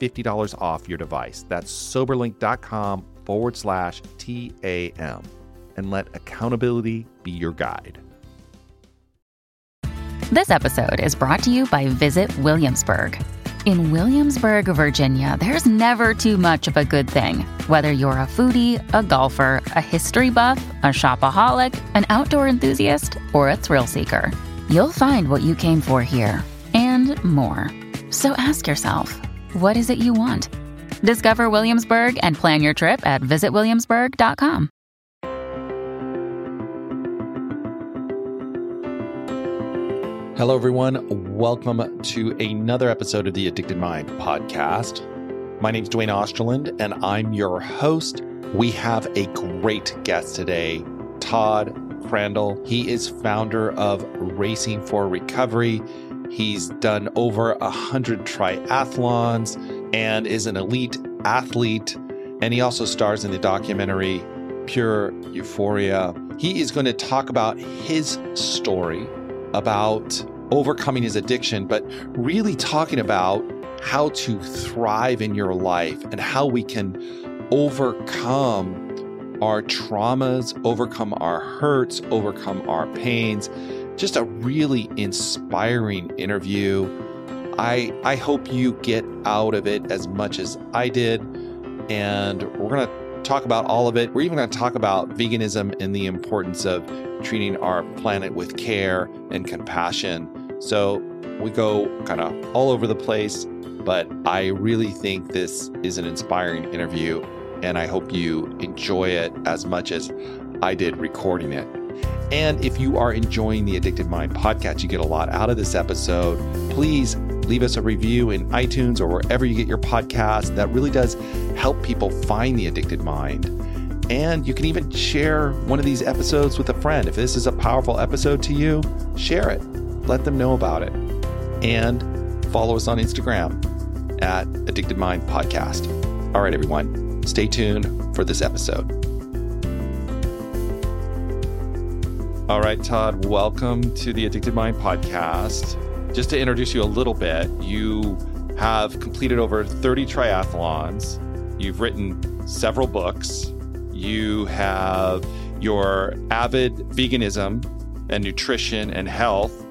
$50 off your device. That's soberlink.com forward slash TAM. And let accountability be your guide. This episode is brought to you by Visit Williamsburg. In Williamsburg, Virginia, there's never too much of a good thing. Whether you're a foodie, a golfer, a history buff, a shopaholic, an outdoor enthusiast, or a thrill seeker, you'll find what you came for here and more. So ask yourself, what is it you want? Discover Williamsburg and plan your trip at visitwilliamsburg.com. Hello, everyone. Welcome to another episode of the Addicted Mind podcast. My name is Duane Osterlind, and I'm your host. We have a great guest today, Todd Crandell. He is founder of Racing for Recovery. He's done over a hundred triathlons and is an elite athlete. And he also stars in the documentary Pure Euphoria. He is going to talk about his story about overcoming his addiction, but really talking about how to thrive in your life and how we can overcome our traumas, overcome our hurts, overcome our pains. Just a really inspiring interview. I I hope you get out of it as much as I did. And we're going to talk about all of it. We're even going to talk about veganism and the importance of treating our planet with care and compassion. So we go kind of all over the place, but I really think this is an inspiring interview, and I hope you enjoy it as much as I did recording it. And if you are enjoying the Addicted Mind podcast, you get a lot out of this episode. Please leave us a review in iTunes or wherever you get your podcast. That really does help people find the Addicted Mind. And you can even share one of these episodes with a friend. If this is a powerful episode to you, share it. Let them know about it. And follow us on Instagram at Addicted Mind Podcast. All right, everyone, stay tuned for this episode. All right, Todd, welcome to the Addicted Mind Podcast. Just to introduce you a little bit, you have completed over 30 triathlons. You've written several books. You have your avid veganism and nutrition and health.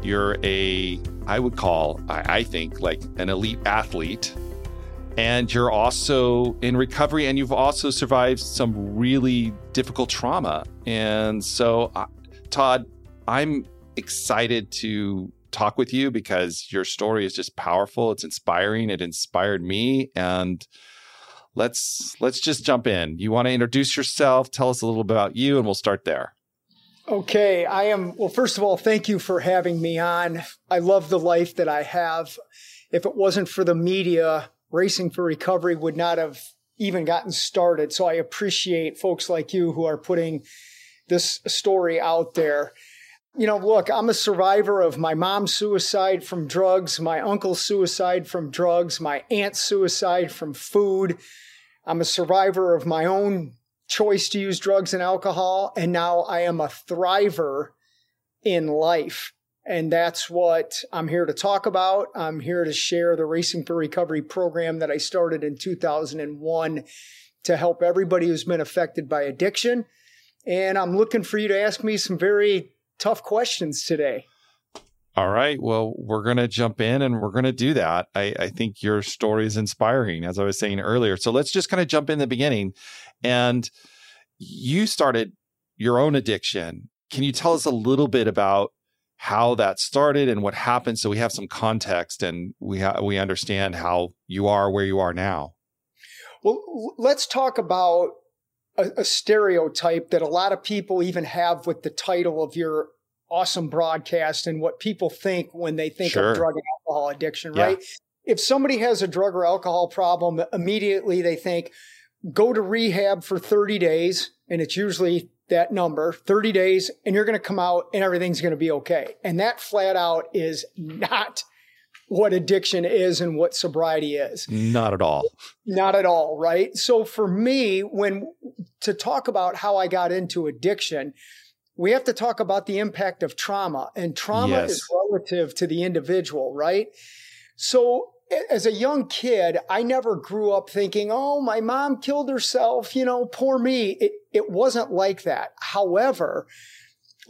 You're a, I would call, I, I think, like an elite athlete. And you're also in recovery and you've also survived some really difficult trauma. And so, Todd, I'm excited to talk with you because your story is just powerful. It's inspiring. It inspired me. And let's let's just jump in. You want to introduce yourself, tell us a little bit about you, and we'll start there. Okay, I am well, first of all, thank you for having me on. I love the life that I have. If it wasn't for the media, Racing for Recovery would not have even gotten started. So I appreciate folks like you who are putting this story out there. You know, look, I'm a survivor of my mom's suicide from drugs, my uncle's suicide from drugs, my aunt's suicide from food. I'm a survivor of my own choice to use drugs and alcohol. And now I am a thriver in life. And that's what I'm here to talk about. I'm here to share the Racing for Recovery program that I started in 2001 to help everybody who's been affected by addiction. And I'm looking for you to ask me some very tough questions today. All right. Well, we're going to jump in and we're going to do that. I, I, think your story is inspiring, as I was saying earlier. So let's just kind of jump in the beginning. And you started your own addiction. Can you tell us a little bit about how that started and what happened so we have some context and we ha- we understand how you are where you are now? Well, let's talk about a, a stereotype that a lot of people even have with the title of your awesome broadcast and what people think when they think sure. of drug and alcohol addiction, right? If somebody has a drug or alcohol problem, immediately they think, go to rehab for 30 days. And it's usually that number, 30 days, and you're going to come out and everything's going to be okay. And that flat out is not what addiction is and what sobriety is. Not at all. Not at all, right? So for me, when to talk about how I got into addiction, we have to talk about the impact of trauma, and trauma yes. is relative to the individual, right? So, as a young kid, I never grew up thinking, oh, my mom killed herself, you know, poor me. It, it wasn't like that. However,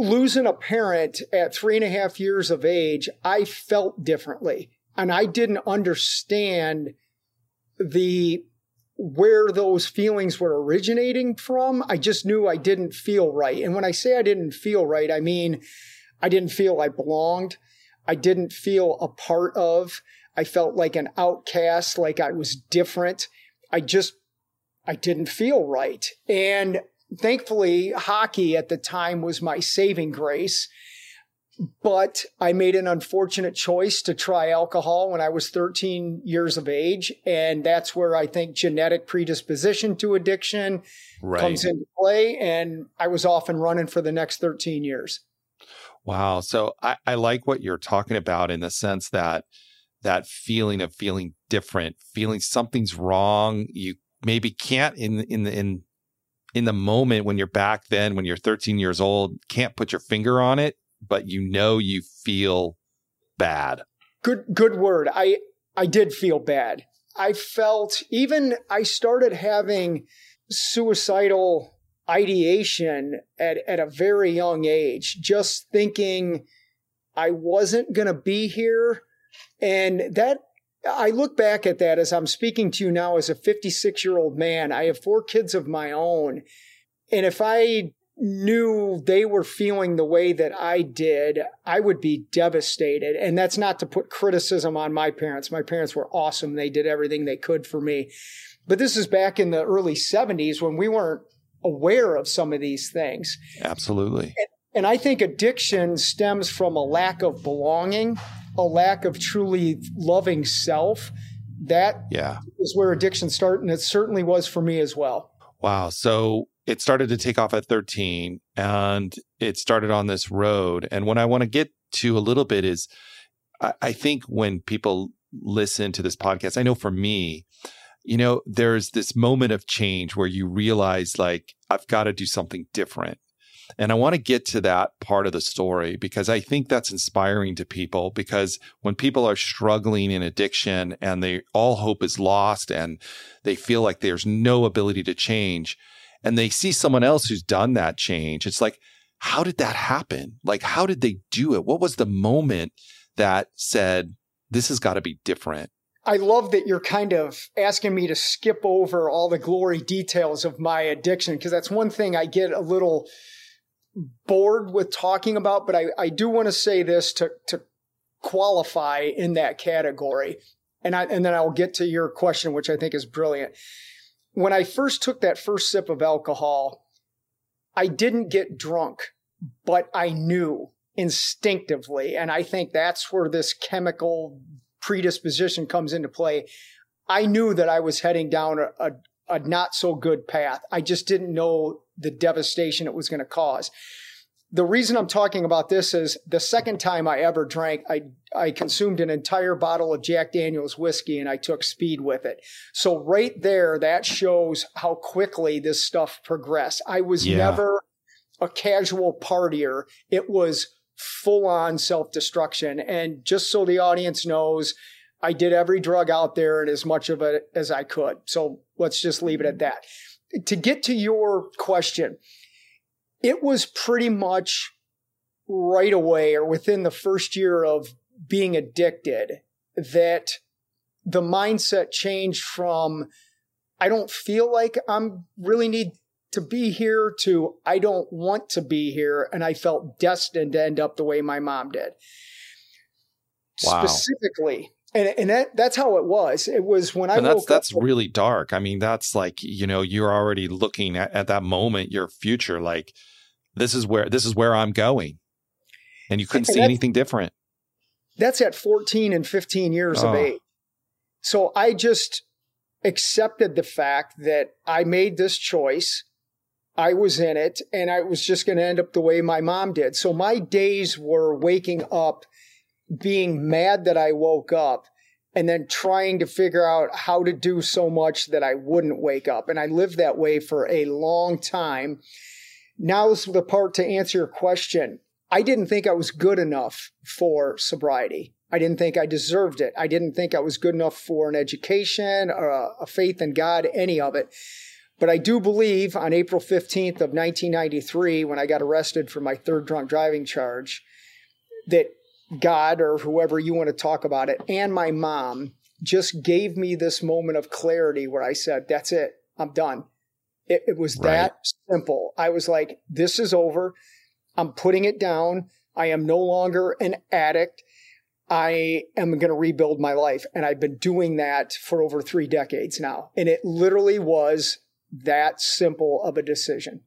losing a parent at three and a half years of age, I felt differently. And I didn't understand the where those feelings were originating from. I just knew I didn't feel right. And when I say I didn't feel right, I mean, I didn't feel I belonged. I didn't feel a part of. I felt like an outcast, like I was different. I just, I didn't feel right. And thankfully, hockey at the time was my saving grace. But I made an unfortunate choice to try alcohol when I was 13 years of age. And that's where I think genetic predisposition to addiction right. comes into play. And I was off and running for the next 13 years. Wow. So I, I like what you're talking about in the sense that that feeling of feeling different, feeling something's wrong. You maybe can't in in the in in the moment when you're back then when you're 13 years old can't put your finger on it but you know you feel bad. Good good word. I I did feel bad. I felt even I started having suicidal ideation at, at a very young age, just thinking I wasn't going to be here. And that, I look back at that as I'm speaking to you now as a 56 year old man. I have four kids of my own. And if I knew they were feeling the way that I did, I would be devastated. And that's not to put criticism on my parents. My parents were awesome. They did everything they could for me. But this is back in the early 70s when we weren't aware of some of these things. Absolutely. And, and I think addiction stems from a lack of belonging, a lack of truly loving self. That yeah. is where addiction started. And it certainly was for me as well. Wow. So it started to take off at 13 and it started on this road. And what I want to get to a little bit is I, I think when people listen to this podcast, I know for me, you know, there's this moment of change where you realize, like, I've got to do something different. And I want to get to that part of the story because I think that's inspiring to people. Because when people are struggling in addiction and they all hope is lost and they feel like there's no ability to change, and they see someone else who's done that change, it's like, how did that happen? Like, how did they do it? What was the moment that said, this has got to be different? I love that you're kind of asking me to skip over all the glory details of my addiction because that's one thing I get a little bored with talking about, but I, I do want to say this to, to qualify in that category. And I, and then I'll get to your question, which I think is brilliant when I first took that first sip of alcohol, I didn't get drunk, but I knew instinctively. And I think that's where this chemical predisposition comes into play. I knew that I was heading down a, a, a not so good path. I just didn't know the devastation it was going to cause the reason I'm talking about this is the second time I ever drank, I, I consumed an entire bottle of Jack Daniels whiskey and I took speed with it. So right there, that shows how quickly this stuff progressed. I was yeah. never a casual partier. It was full on self destruction. And just so the audience knows, I did every drug out there and as much of it as I could. So let's just leave it at that. To get to your question, it was pretty much right away or within the first year of being addicted that the mindset changed from I don't feel like I'm really need to be here to I don't want to be here and I felt destined to end up the way my mom did. Wow. Specifically, and and that that's how it was. It was when I and that's that's up, really dark. I mean, that's like you know you're already looking at, at that moment your future like this is where this is where I'm going, and you couldn't and see anything different. That's at 14 and 15 years oh. of age. So I just accepted the fact that I made this choice. I was in it and I was just going to end up the way my mom did. So my days were waking up being mad that I woke up and then trying to figure out how to do so much that I wouldn't wake up. And I lived that way for a long time. Now's the part to answer your question. I didn't think I was good enough for sobriety. I didn't think I deserved it. I didn't think I was good enough for an education or a, a faith in God, any of it. But I do believe on April 15th of 1993, when I got arrested for my third drunk driving charge, that God or whoever you want to talk about it and my mom just gave me this moment of clarity where I said, that's it. I'm done. It, it was right. that simple. I was like, this is over. I'm putting it down. I am no longer an addict. I am going to rebuild my life. And I've been doing that for over three decades now. And it literally was that simple of a decision.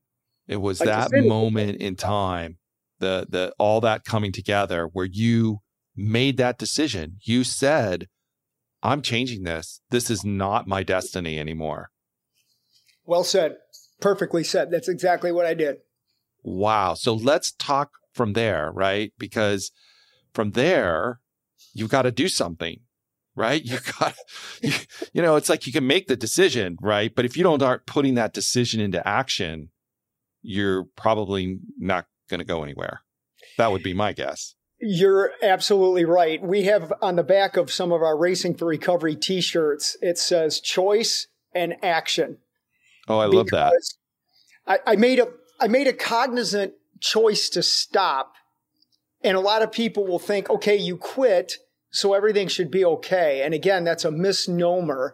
It was like that moment in time the the all that coming together where you made that decision. You said, I'm changing this. This is not my destiny anymore. Well said. Perfectly said. That's exactly what I did. Wow. So let's talk from there, right? Because from there, you've got to do something, right? You got, you, you know, it's like you can make the decision, right? But if you don't start putting that decision into action, you're probably not going to go anywhere. That would be my guess. You're absolutely right. We have on the back of some of our Racing for Recovery t shirts, it says choice and action. Oh, I love that. I, I made a I made a cognizant choice to stop. And a lot of people will think, okay, you quit, so everything should be okay. And again, that's a misnomer.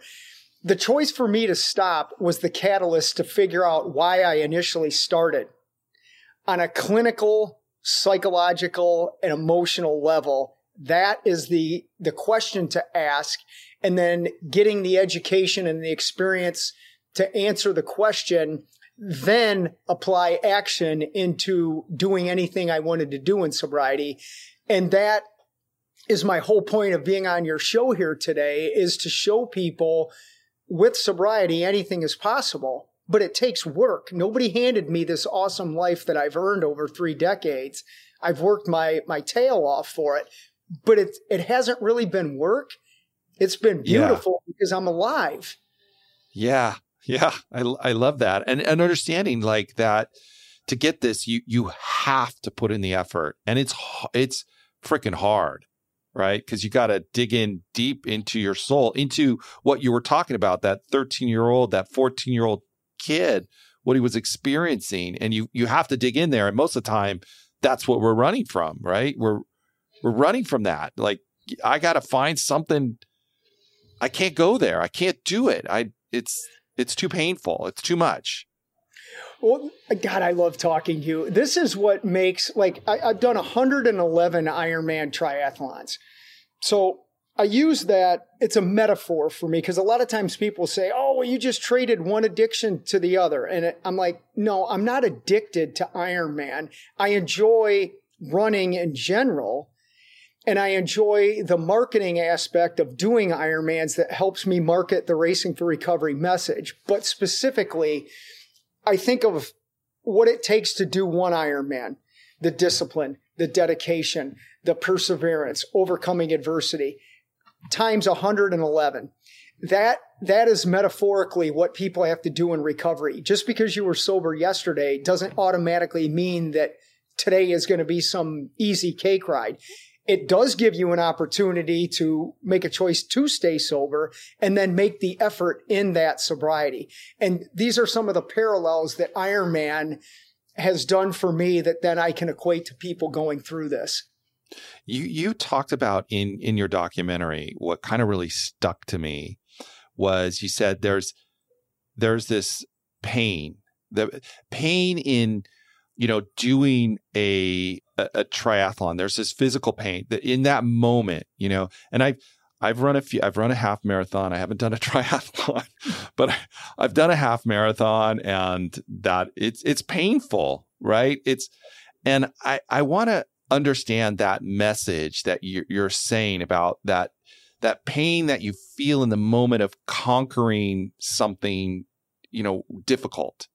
The choice for me to stop was the catalyst to figure out why I initially started on a clinical, psychological, and emotional level. That is the, the question to ask. And then getting the education and the experience to answer the question, then apply action into doing anything I wanted to do in sobriety. And that is my whole point of being on your show here today is to show people with sobriety anything is possible but it takes work. Nobody handed me this awesome life that I've earned over three decades. I've worked my, my tail off for it, but it, it hasn't really been work. It's been beautiful yeah. because I'm alive. Yeah. Yeah. I, I love that. And, and understanding like that to get this, you, you have to put in the effort and it's, it's freaking hard right? Because you got to dig in deep into your soul, into what you were talking about that 13 year old, that 14 year old kid what he was experiencing and you you have to dig in there and most of the time that's what we're running from right? We're we're running from that. Like i got to find something. I can't go there. I can't do it. I it's it's too painful. It's too much. Well god i love talking to you. This is what makes like I, i've done 111 ironman triathlons. So I use that, it's a metaphor for me because a lot of times people say, oh, well, you just traded one addiction to the other. And I'm like, no, I'm not addicted to Ironman. I enjoy running in general. And I enjoy the marketing aspect of doing Ironmans that helps me market the Racing for Recovery message. But specifically, I think of what it takes to do one Ironman the discipline, the dedication, the perseverance, overcoming adversity times 111. That that is metaphorically what people have to do in recovery. Just because you were sober yesterday doesn't automatically mean that today is going to be some easy cake ride. It does give you an opportunity to make a choice to stay sober and then make the effort in that sobriety. And these are some of the parallels that Ironman has done for me that then I can equate to people going through this. You you talked about in in your documentary what kind of really stuck to me was you said there's there's this pain the pain in you know doing a, a a, triathlon. There's this physical pain that in that moment you know and i've i've run a few i've run a half marathon. I haven't done a triathlon but i've done a half marathon and that it's it's painful right? It's and i i want to understand that message that you're, saying about that that pain that you feel in the moment of conquering something you know difficult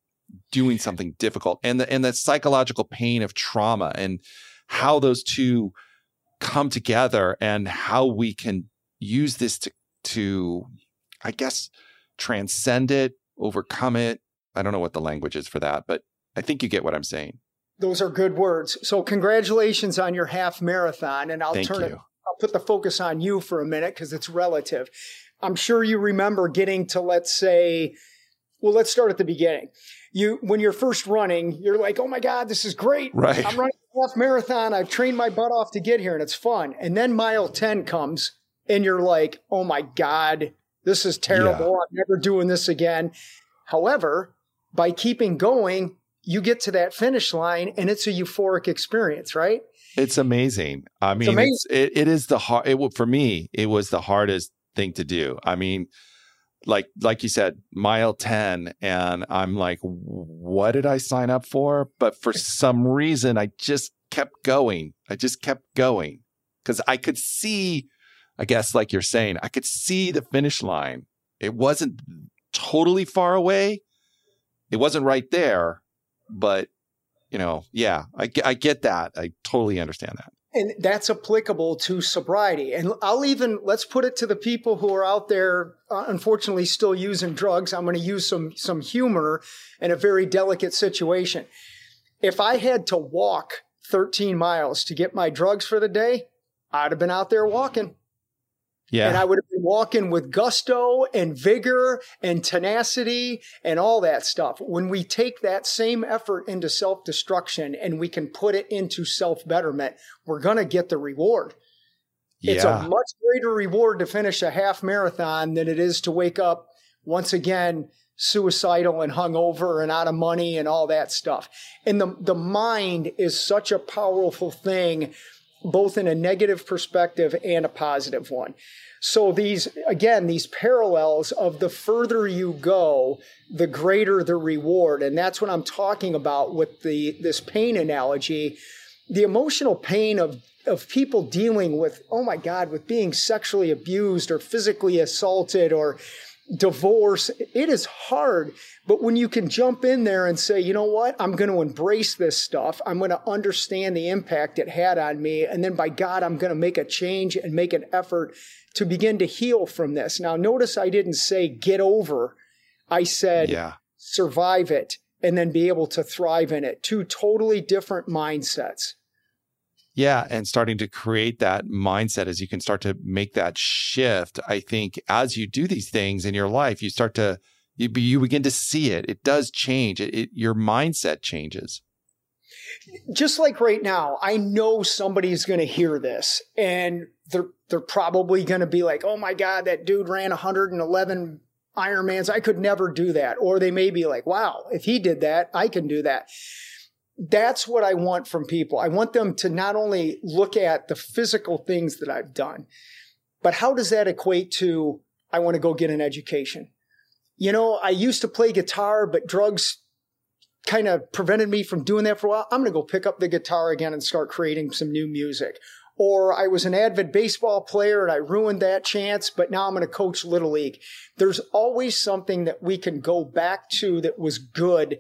doing something difficult and the and the psychological pain of trauma and how those two come together and how we can use this to to I guess transcend it, overcome it. I don't know what the language is for that, but I think you get what I'm saying. Those are good words. So congratulations on your half marathon and I'll Thank turn you. it I'll put the focus on you for a minute because it's relative. I'm sure you remember getting to let's say well let's start at the beginning you when you're first running, you're like, oh my God, this is great. Right. I'm running a half marathon. I've trained my butt off to get here and it's fun. And then mile 10 comes and you're like, oh my God, this is terrible. Yeah. I'm never doing this again. However, by keeping going, you get to that finish line and it's a euphoric experience, right? It's amazing. I mean, amazing. it's, it, it is the hard. It for me, it was the hardest thing to do. I mean, like like you said, mile ten, and I'm like, what did I sign up for? But for some reason, I just kept going. I just kept going because I could see. I guess, like you're saying, I could see the finish line. It wasn't totally far away. It wasn't right there, but you know, yeah, I, I get that. I totally understand that. And that's applicable to sobriety. And I'll even, let's put it to the people who are out there, uh, unfortunately, still using drugs. I'm going to use some, some humor in a very delicate situation. If I had to walk 13 miles to get my drugs for the day, I'd have been out there walking. Yeah. And I would have been walking with gusto and vigor and tenacity and all that stuff. When we take that same effort into self destruction and we can put it into self betterment, we're going to get the reward. Yeah. It's a much greater reward to finish a half marathon than it is to wake up once again suicidal and hungover and out of money and all that stuff. And the, the mind is such a powerful thing both in a negative perspective and a positive one. So these, again, these parallels of the further you go, the greater the reward. And that's what I'm talking about with the, this pain analogy. The emotional pain of, of people dealing with, oh my God, with being sexually abused or physically assaulted or divorce, it is hard. But when you can jump in there and say, you know what, I'm going to embrace this stuff, I'm going to understand the impact it had on me. And then by God, I'm going to make a change and make an effort to begin to heal from this. Now, notice I didn't say get over, I said yeah. survive it and then be able to thrive in it. Two totally different mindsets. Yeah, and starting to create that mindset as you can start to make that shift. I think as you do these things in your life, you start to you, you begin to see it. It does change. It, it, your mindset changes. Just like right now, I know somebody's going to hear this, and they're they're probably going to be like, "Oh my God, that dude ran 111 Ironmans. I could never do that." Or they may be like, "Wow, if he did that, I can do that." That's what I want from people. I want them to not only look at the physical things that I've done, but how does that equate to I want to go get an education? You know, I used to play guitar, but drugs kind of prevented me from doing that for a while. I'm going to go pick up the guitar again and start creating some new music. Or I was an avid baseball player and I ruined that chance, but now I'm going to coach Little League. There's always something that we can go back to that was good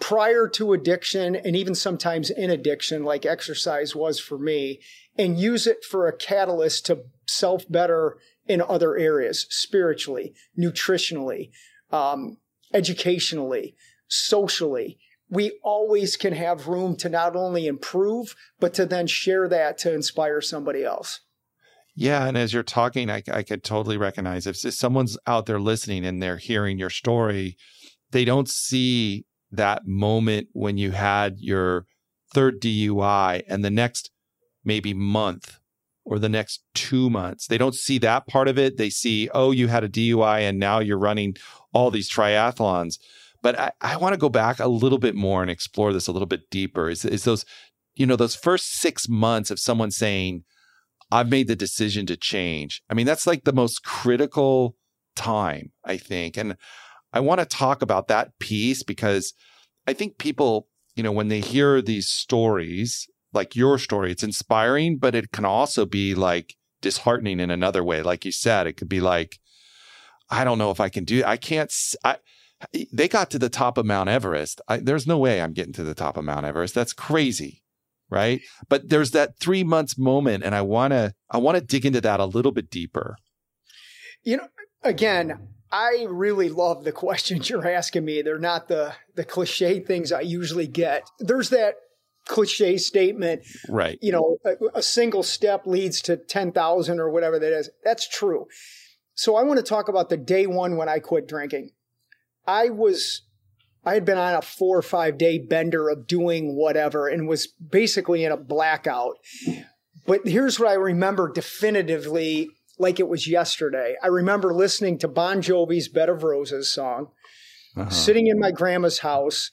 prior to addiction and even sometimes in addiction, like exercise was for me, and use it for a catalyst to self better in other areas, spiritually, nutritionally, um, educationally, socially. We always can have room to not only improve, but to then share that to inspire somebody else. Yeah, and as you're talking, I, I could totally recognize if, if someone's out there listening and they're hearing your story, they don't see that moment when you had your third DUI and the next maybe month or the next two months. They don't see that part of it. They see, oh, you had a DUI and now you're running all these triathlons. But I, I want to go back a little bit more and explore this a little bit deeper. Is, is those, you know, those first six months of someone saying, I've made the decision to change. I mean, that's like the most critical time, I think. And I want to talk about that piece because I think people, you know, when they hear these stories, like your story, it's inspiring, but it can also be like disheartening in another way. Like you said, it could be like, I don't know if I can do I can't I they got to the top of Mount Everest. I, there's no way I'm getting to the top of Mount Everest. That's crazy, right? But there's that three months moment, and I wanna I want to dig into that a little bit deeper. You know, again, I really love the questions you're asking me. They're not the the cliche things I usually get. There's that cliche statement, right? You know, a, a single step leads to ten thousand or whatever that is. That's true. So I want to talk about the day one when I quit drinking. I was I had been on a four or five day bender of doing whatever and was basically in a blackout. But here's what I remember definitively like it was yesterday. I remember listening to Bon Jovi's Bed of Roses song, uh-huh. sitting in my grandma's house,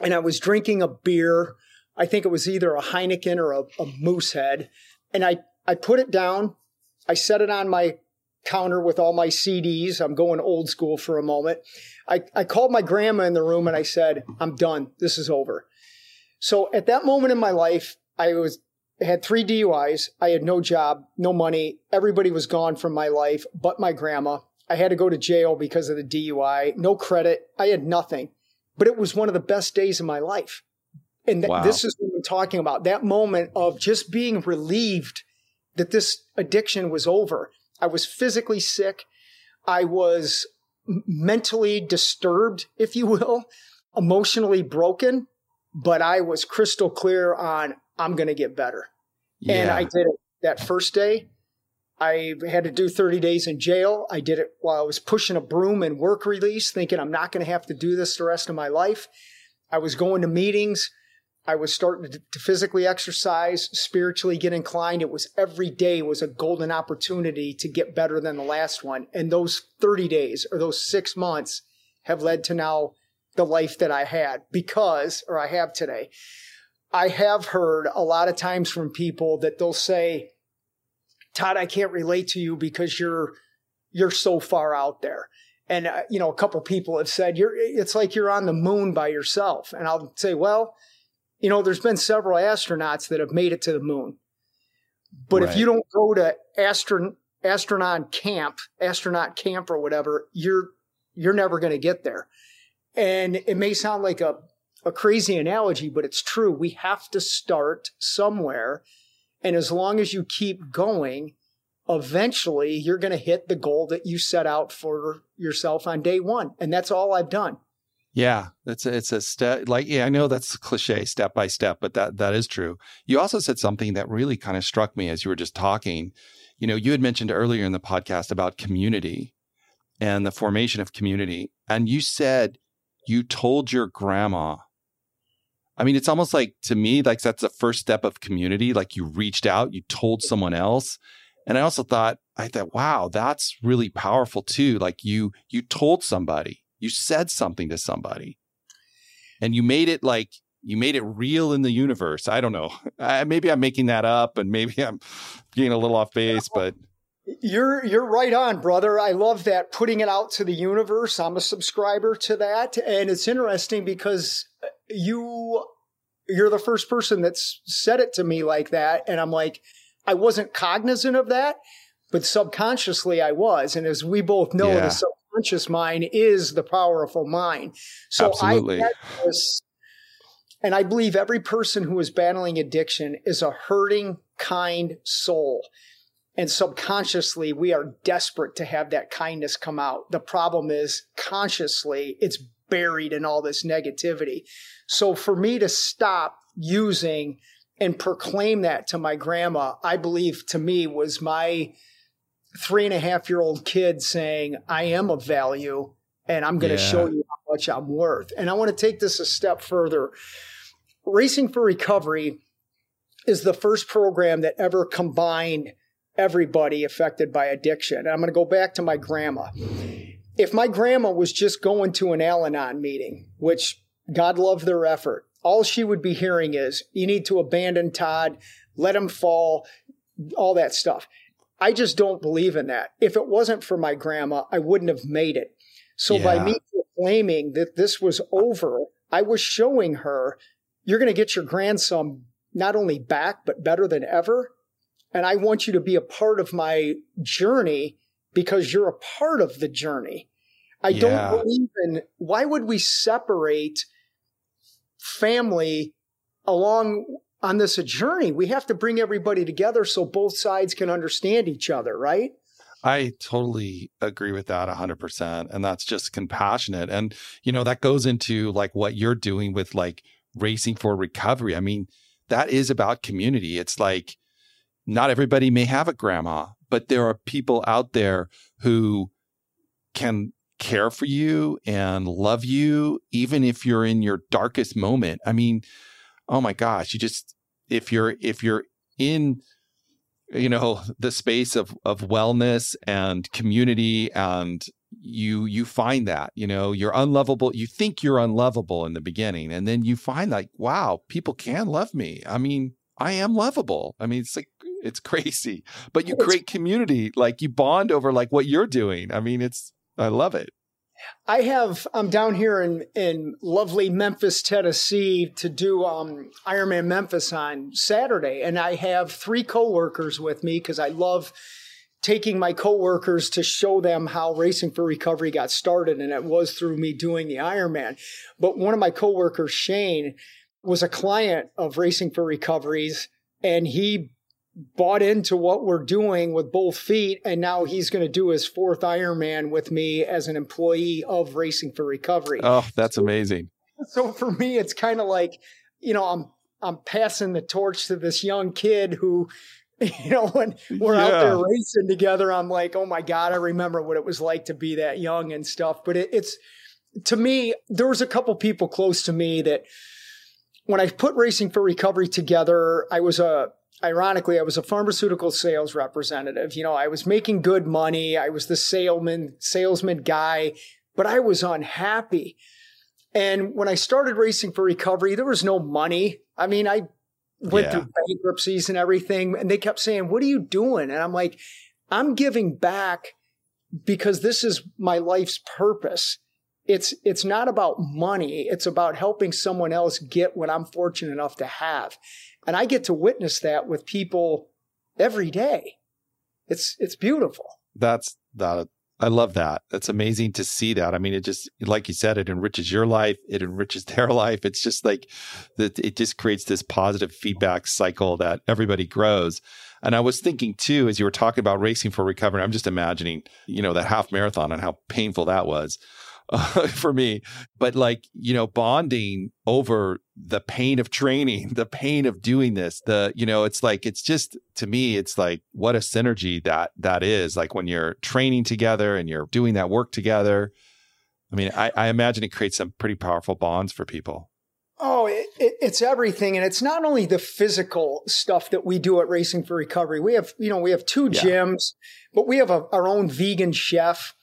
and I was drinking a beer. I think it was either a Heineken or a, a Moosehead. And I, I put it down. I set it on my counter with all my CDs. I'm going old school for a moment. I, I called my grandma in the room and I said, I'm done. This is over. So at that moment in my life, I was had three DUIs. I had no job, no money. Everybody was gone from my life but my grandma. I had to go to jail because of the DUI, no credit. I had nothing. But it was one of the best days of my life. And th- wow. this is what I'm talking about that moment of just being relieved that this addiction was over. I was physically sick. I was mentally disturbed, if you will, emotionally broken, but I was crystal clear on I'm going to get better. Yeah. And I did it that first day. I had to do 30 days in jail. I did it while I was pushing a broom in work release, thinking I'm not going to have to do this the rest of my life. I was going to meetings. I was starting to physically exercise, spiritually get inclined. It was every day was a golden opportunity to get better than the last one. And those 30 days or those six months have led to now the life that I had because, or I have today. I have heard a lot of times from people that they'll say, Todd, I can't relate to you because you're, you're so far out there. And, uh, you know, a couple people have said, you're, it's like you're on the moon by yourself. And I'll say, well, you know, there's been several astronauts that have made it to the moon. But right. if you don't go to astron- astronaut camp, astronaut camp or whatever, you're, you're never going to get there. And it may sound like a a crazy analogy, but it's true. We have to start somewhere. And as long as you keep going, eventually you're going to hit the goal that you set out for yourself on day one. And that's all I've done. Yeah, it's a, it's a step like yeah, I know that's cliche step by step, but that that is true. You also said something that really kind of struck me as you were just talking. You know, you had mentioned earlier in the podcast about community and the formation of community, and you said you told your grandma I mean, it's almost like to me, like that's the first step of community. Like you reached out, you told someone else. And I also thought, I thought, wow, that's really powerful too. Like you, you told somebody, you said something to somebody and you made it like, you made it real in the universe. I don't know. I, maybe I'm making that up and maybe I'm getting a little off base, but you're you're right on, brother. I love that putting it out to the universe. I'm a subscriber to that, and it's interesting because uh, you you're the first person that's said it to me like that and i'm like i wasn't cognizant of that but subconsciously i was and as we both know yeah. the subconscious mind is the powerful mind so Absolutely. i this, and i believe every person who is battling addiction is a hurting kind soul and subconsciously we are desperate to have that kindness come out the problem is consciously it's buried in all this negativity. So for me to stop using and proclaim that to my grandma, I believe to me was my three and a half year old kid saying, I am of value and I'm going to yeah. show you how much I'm worth. And I want to take this a step further. Racing for Recovery is the first program that ever combined everybody affected by addiction. And I'm going to go back to my grandma. If my grandma was just going to an Al Anon meeting, which God love their effort, all she would be hearing is, you need to abandon Todd, let him fall, all that stuff. I just don't believe in that. If it wasn't for my grandma, I wouldn't have made it. So yeah. by me claiming that this was over, I was showing her, you're going to get your grandson not only back, but better than ever. And I want you to be a part of my journey because you're a part of the journey. I yeah. don't believe in why would we separate family along on this journey? We have to bring everybody together so both sides can understand each other, right? I totally agree with that 100%. And that's just compassionate. And, you know, that goes into like what you're doing with like racing for recovery. I mean, that is about community. It's like not everybody may have a grandma, but there are people out there who can care for you and love you, even if you're in your darkest moment. I mean, oh my gosh, you just, if you're, if you're in, you know, the space of, of wellness and community and you you find that you know you're unlovable you think you're unlovable in the beginning and then you find like wow people can love me i mean i am lovable i mean it's like it's crazy. But you create community like you bond over like what you're doing. I mean it's i love it. I have I'm down here in in lovely Memphis, Tennessee to do um, Ironman Memphis on Saturday and I have three coworkers with me cuz I love taking my coworkers to show them how Racing for Recovery got started, and it was through me doing the Ironman. But one of my coworkers, Shane, was a client of Racing for Recoveries, and he bought into what we're doing with both feet, and now he's going to do his fourth Ironman with me as an employee of Racing for Recovery. Oh, that's amazing. So for me, it's kind of like, you know, I'm I'm passing the torch to this young kid who you know, when we're yeah. out there racing together, I'm like, oh my God, I remember what it was like to be that young and stuff. But it, it's, to me, there was a couple people close to me that when I put Racing for Recovery together, I was a, ironically, I was a pharmaceutical sales representative. You know, I was making good money. I was the salesman, salesman guy, but I was unhappy. And when I started Racing for Recovery, there was no money. I mean, I went yeah. through bankruptcies and everything. And they kept saying, What are you doing? And I'm like, I'm giving back because this is my life's purpose. It's it's not about money. It's about helping someone else get what I'm fortunate enough to have. And I get to witness that with people every day. It's it's beautiful. That's that I love that. It's amazing to see that. I mean, it just, like you said, it enriches your life. It enriches their life. It's just like that. It just creates this positive feedback cycle that everybody grows. And I was thinking too, as you were talking about racing for recovery, I'm just imagining, you know, that half marathon and how painful that was uh, for me. But like, you know, bonding over the pain of training, the pain of doing this, the, you know, it's like, it's just, to me, it's like, what a synergy that that is. Like when you're training together and you're doing that work together. I mean, I, I imagine it creates some pretty powerful bonds for people. Oh, it, it, it's everything, and it's not only the physical stuff that we do at Racing for Recovery. We have, you know, we have two gyms, but we have a, our own vegan chef.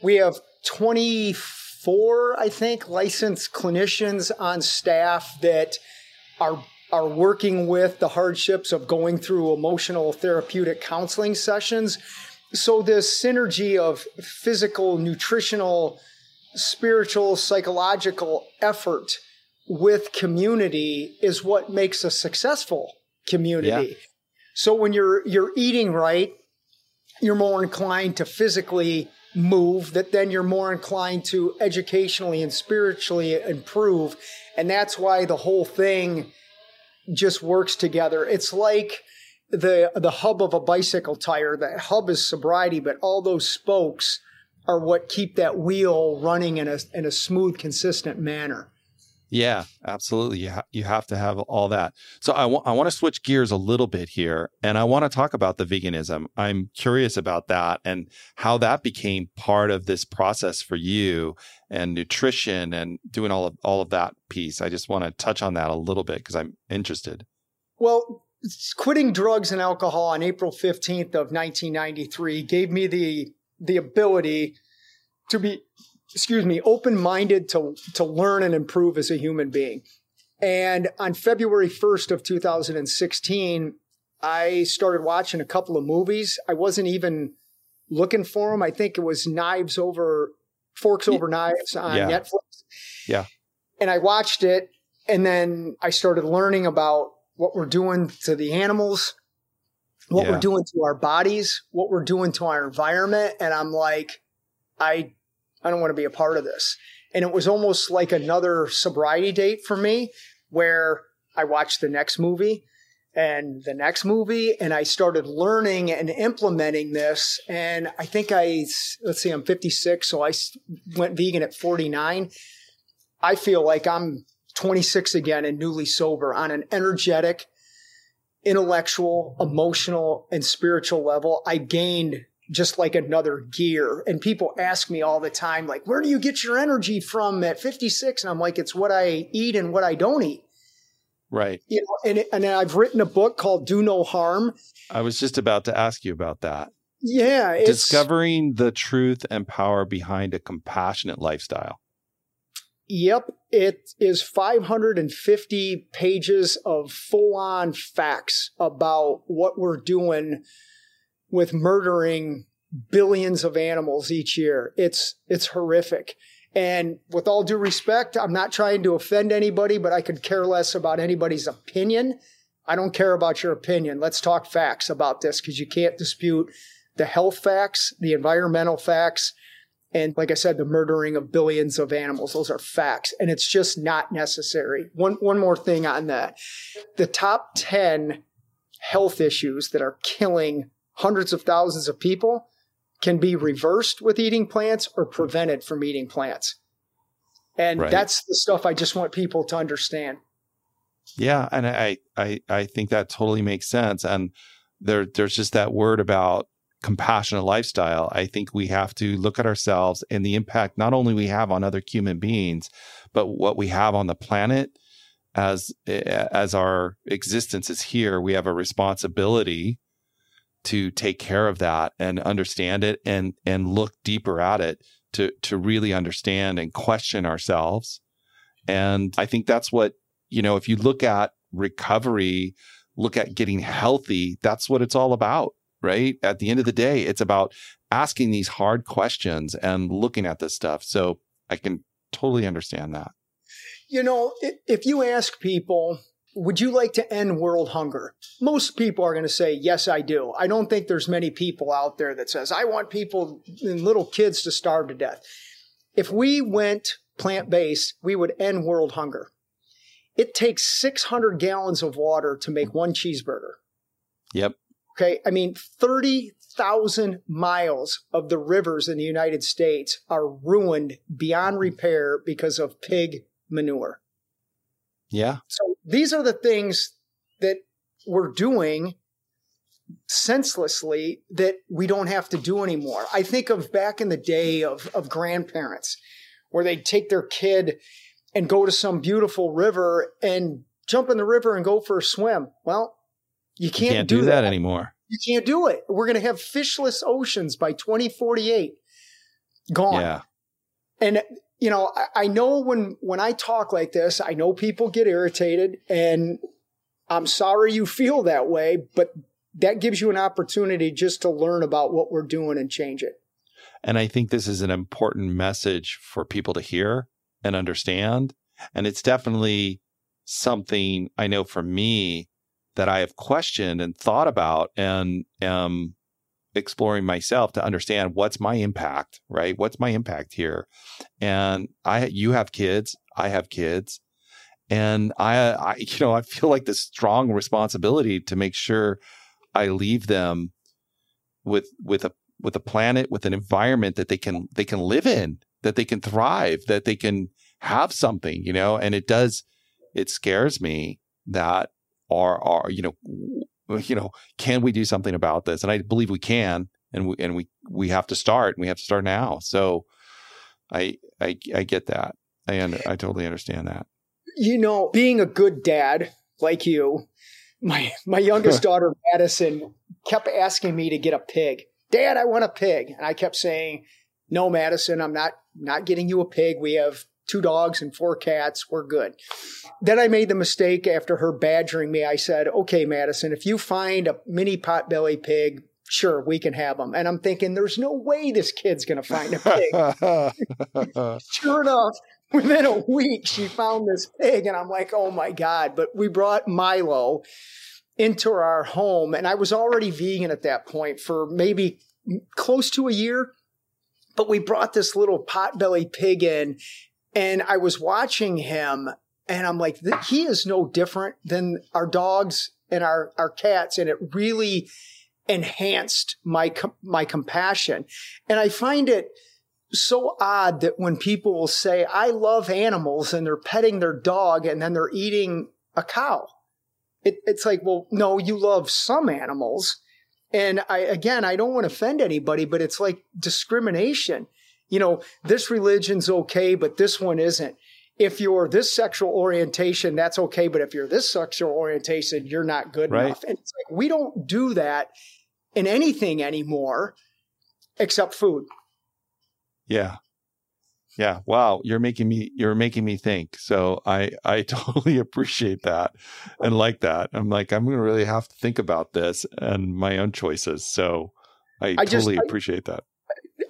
We have 24, I think, licensed clinicians on staff that are are working with the hardships of going through emotional therapeutic counseling sessions. So this synergy of physical, nutritional, spiritual, psychological effort with community is what makes a successful community. Yeah. So when you're you're eating right, you're more inclined to physically move that then you're more inclined to educationally and spiritually improve. And that's why the whole thing just works together. It's like the the hub of a bicycle tire. The hub is sobriety, but all those spokes are what keep that wheel running in a in a smooth, consistent manner. Yeah, absolutely. You, ha- you have to have all that. So I want I want to switch gears a little bit here, and I want to talk about the veganism. I'm curious about that and how that became part of this process for you, and nutrition, and doing all of all of that piece. I just want to touch on that a little bit because I'm interested. Well, quitting drugs and alcohol on April 15th of 1993 gave me the the ability to be excuse me, open minded to, to learn and improve as a human being. And on February 1st of 2016, I started watching a couple of movies. I wasn't even looking for them. I think it was Knives Over, Forks Over Knives on yeah. Netflix. Yeah. And I watched it. And then I started learning about what we're doing to the animals, what yeah. we're doing to our bodies, what we're doing to our environment. And I'm like, I I don't want to be a part of this. And it was almost like another sobriety date for me where I watched the next movie and the next movie and I started learning and implementing this. And I think I, let's see, I'm 56. So I went vegan at 49. I feel like I'm 26 again and newly sober on an energetic, intellectual, emotional, and spiritual level. I gained just like another gear. And people ask me all the time, like, where do you get your energy from at 56? And I'm like, it's what I eat and what I don't eat. Right. You know, and, and I've written a book called Do No Harm. I was just about to ask you about that. Yeah. Discovering the truth and power behind a compassionate lifestyle. Yep. It is 550 pages of full on facts about what we're doing with murdering billions of animals each year. It's it's horrific. And with all due respect, I'm not trying to offend anybody, but I could care less about anybody's opinion. I don't care about your opinion. Let's talk facts about this because you can't dispute the health facts, the environmental facts, and like I said, the murdering of billions of animals. Those are facts. And it's just not necessary. One, one more thing on that. The top 10 health issues that are killing hundreds of thousands of people can be reversed with eating plants or prevented from eating plants. And right. that's the stuff I just want people to understand. Yeah, and I, I I think that totally makes sense. And there there's just that word about compassionate lifestyle. I think we have to look at ourselves and the impact not only we have on other human beings, but what we have on the planet as eh, as our existence is here. We have a responsibility to take care of that and understand it and and look deeper at it to to really understand and question ourselves. And I think that's what, you know, if you look at recovery, look at getting healthy, that's what it's all about, right? At the end of the day, it's about asking these hard questions and looking at this stuff. So I can totally understand that. You know, if you ask people, would you like to end world hunger? Most people are going to say, yes, I do. I don't think there's many people out there that says, I want people and little kids to starve to death. If we went plant based, we would end world hunger. It takes 600 gallons of water to make one cheeseburger. Yep. Okay. I mean, 30,000 miles of the rivers in the United States are ruined beyond repair because of pig manure. Yeah. So these are the things that we're doing senselessly that we don't have to do anymore. I think of back in the day of, of grandparents where they'd take their kid and go to some beautiful river and jump in the river and go for a swim. Well, you can't, you can't do, do that, that anymore. You can't do it. We're going to have fishless oceans by 2048. Gone. Yeah. And you know, I, I know when when I talk like this, I know people get irritated, and I'm sorry you feel that way, but that gives you an opportunity just to learn about what we're doing and change it. And I think this is an important message for people to hear and understand. And it's definitely something I know for me that I have questioned and thought about and am exploring myself to understand what's my impact, right? What's my impact here? And I, you have kids, I have kids, and I, I, you know, I feel like this strong responsibility to make sure I leave them with with a with a planet with an environment that they can they can live in, that they can thrive, that they can have something, you know, and it does, it scares me that are, are, you know, you know, can we do something about this? And I believe we can, and we, and we, we have to start and we have to start now. So I, I, I get that. and I totally understand that. You know, being a good dad like you, my, my youngest daughter, Madison, kept asking me to get a pig. Dad, I want a pig. And I kept saying, no, Madison, I'm not, not getting you a pig. We have two dogs and four cats. We're good. Then I made the mistake after her badgering me. I said, okay, Madison, if you find a mini potbelly pig, sure, we can have them. And I'm thinking, there's no way this kid's going to find a pig. sure enough, within a week, she found this pig. And I'm like, oh my God. But we brought Milo into our home. And I was already vegan at that point for maybe close to a year. But we brought this little potbelly pig in and I was watching him and I'm like, he is no different than our dogs and our, our cats. And it really enhanced my, my compassion. And I find it so odd that when people will say, I love animals and they're petting their dog and then they're eating a cow. It, it's like, well, no, you love some animals. And I, again, I don't want to offend anybody, but it's like discrimination you know, this religion's okay, but this one isn't. If you're this sexual orientation, that's okay, but if you're this sexual orientation, you're not good right. enough. And it's like we don't do that in anything anymore except food. Yeah. Yeah. Wow. You're making me you're making me think. So I I totally appreciate that and like that. I'm like, I'm gonna really have to think about this and my own choices. So I, I totally just, appreciate I, that.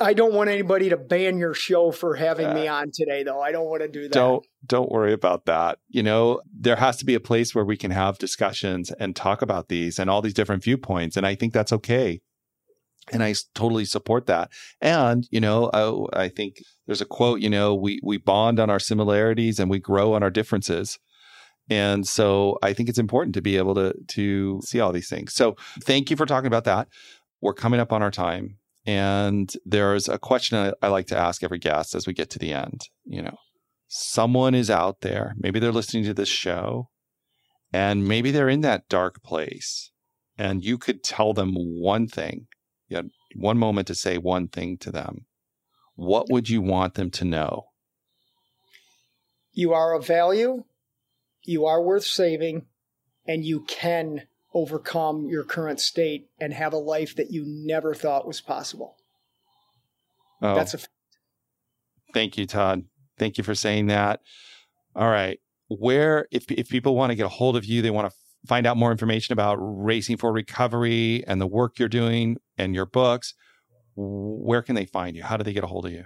I don't want anybody to ban your show for having uh, me on today, though. I don't want to do that. Don't don't worry about that. You know, there has to be a place where we can have discussions and talk about these and all these different viewpoints, and I think that's okay. And I totally support that. And you know, I, I think there's a quote. You know, we we bond on our similarities and we grow on our differences. And so I think it's important to be able to to see all these things. So thank you for talking about that. We're coming up on our time. And there's a question I, I like to ask every guest as we get to the end. You know, someone is out there, maybe they're listening to this show, and maybe they're in that dark place, and you could tell them one thing, you had one moment to say one thing to them. What would you want them to know? You are of value, you are worth saving, and you can overcome your current state and have a life that you never thought was possible. Oh, That's a. fact. Thank you, Todd. Thank you for saying that. All right. Where, if, if people want to get a hold of you, they want to find out more information about Racing for Recovery and the work you're doing and your books, where can they find you? How do they get a hold of you?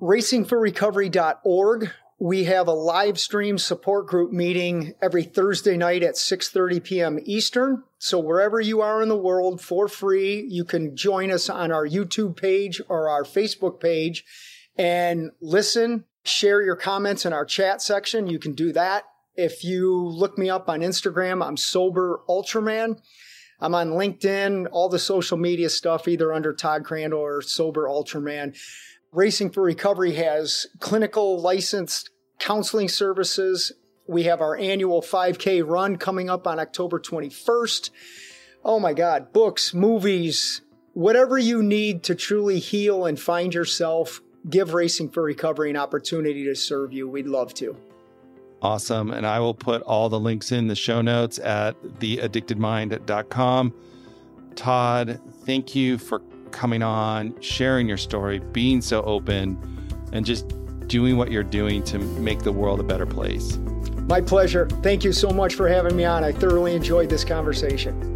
Racingforrecovery.org we have a live stream support group meeting every Thursday night at 6:30 p.m. Eastern. So wherever you are in the world for free, you can join us on our YouTube page or our Facebook page and listen, share your comments in our chat section. You can do that. If you look me up on Instagram, I'm sober ultraman. I'm on LinkedIn, all the social media stuff, either under Todd Crandell or Sober Ultraman. Racing for Recovery has clinical licensed counseling services. We have our annual 5K run coming up on October 21st. Oh my God, books, movies, whatever you need to truly heal and find yourself, give Racing for Recovery an opportunity to serve you. We'd love to. Awesome. And I will put all the links in the show notes at theaddictedmind.com. Todd, thank you for coming on, sharing your story, being so open, and just doing what you're doing to make the world a better place. My pleasure. Thank you so much for having me on. I thoroughly enjoyed this conversation.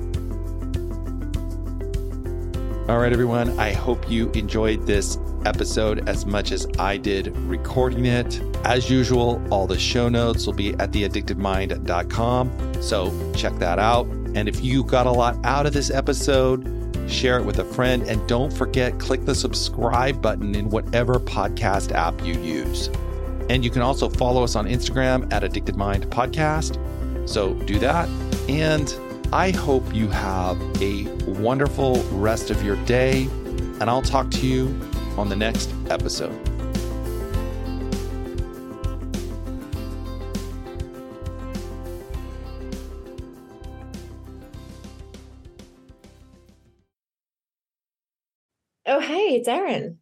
All right, everyone. I hope you enjoyed this episode as much as I did recording it. As usual, all the show notes will be at theaddictedmind.com. So check that out. And if you got a lot out of this episode, share it with a friend, and don't forget, click the subscribe button in whatever podcast app you use. And you can also follow us on Instagram at Addicted Mind Podcast. So do that. And I hope you have a wonderful rest of your day. And I'll talk to you on the next episode. Oh, hey, it's Erin.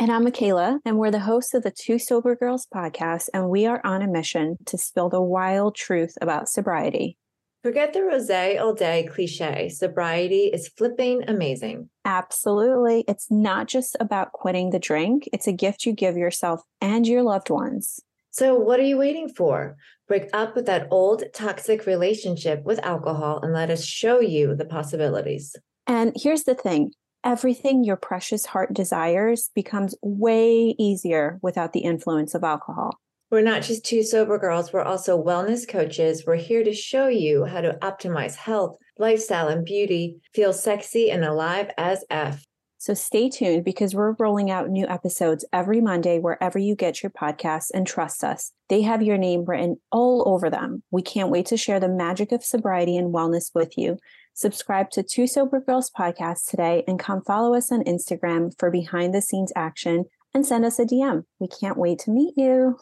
And I'm Michaela, and we're the hosts of the Two Sober Girls podcast, and we are on a mission to spill the wild truth about sobriety. Forget the rose all day cliche. Sobriety is flipping amazing. Absolutely. It's not just about quitting the drink, it's a gift you give yourself and your loved ones. So, what are you waiting for? Break up with that old toxic relationship with alcohol and let us show you the possibilities. And here's the thing everything your precious heart desires becomes way easier without the influence of alcohol. We're not just two sober girls, we're also wellness coaches. We're here to show you how to optimize health, lifestyle, and beauty, feel sexy and alive as F. So stay tuned because we're rolling out new episodes every Monday wherever you get your podcasts and trust us. They have your name written all over them. We can't wait to share the magic of sobriety and wellness with you. Subscribe to Two Sober Girls podcast today and come follow us on Instagram for behind the scenes action and send us a DM. We can't wait to meet you.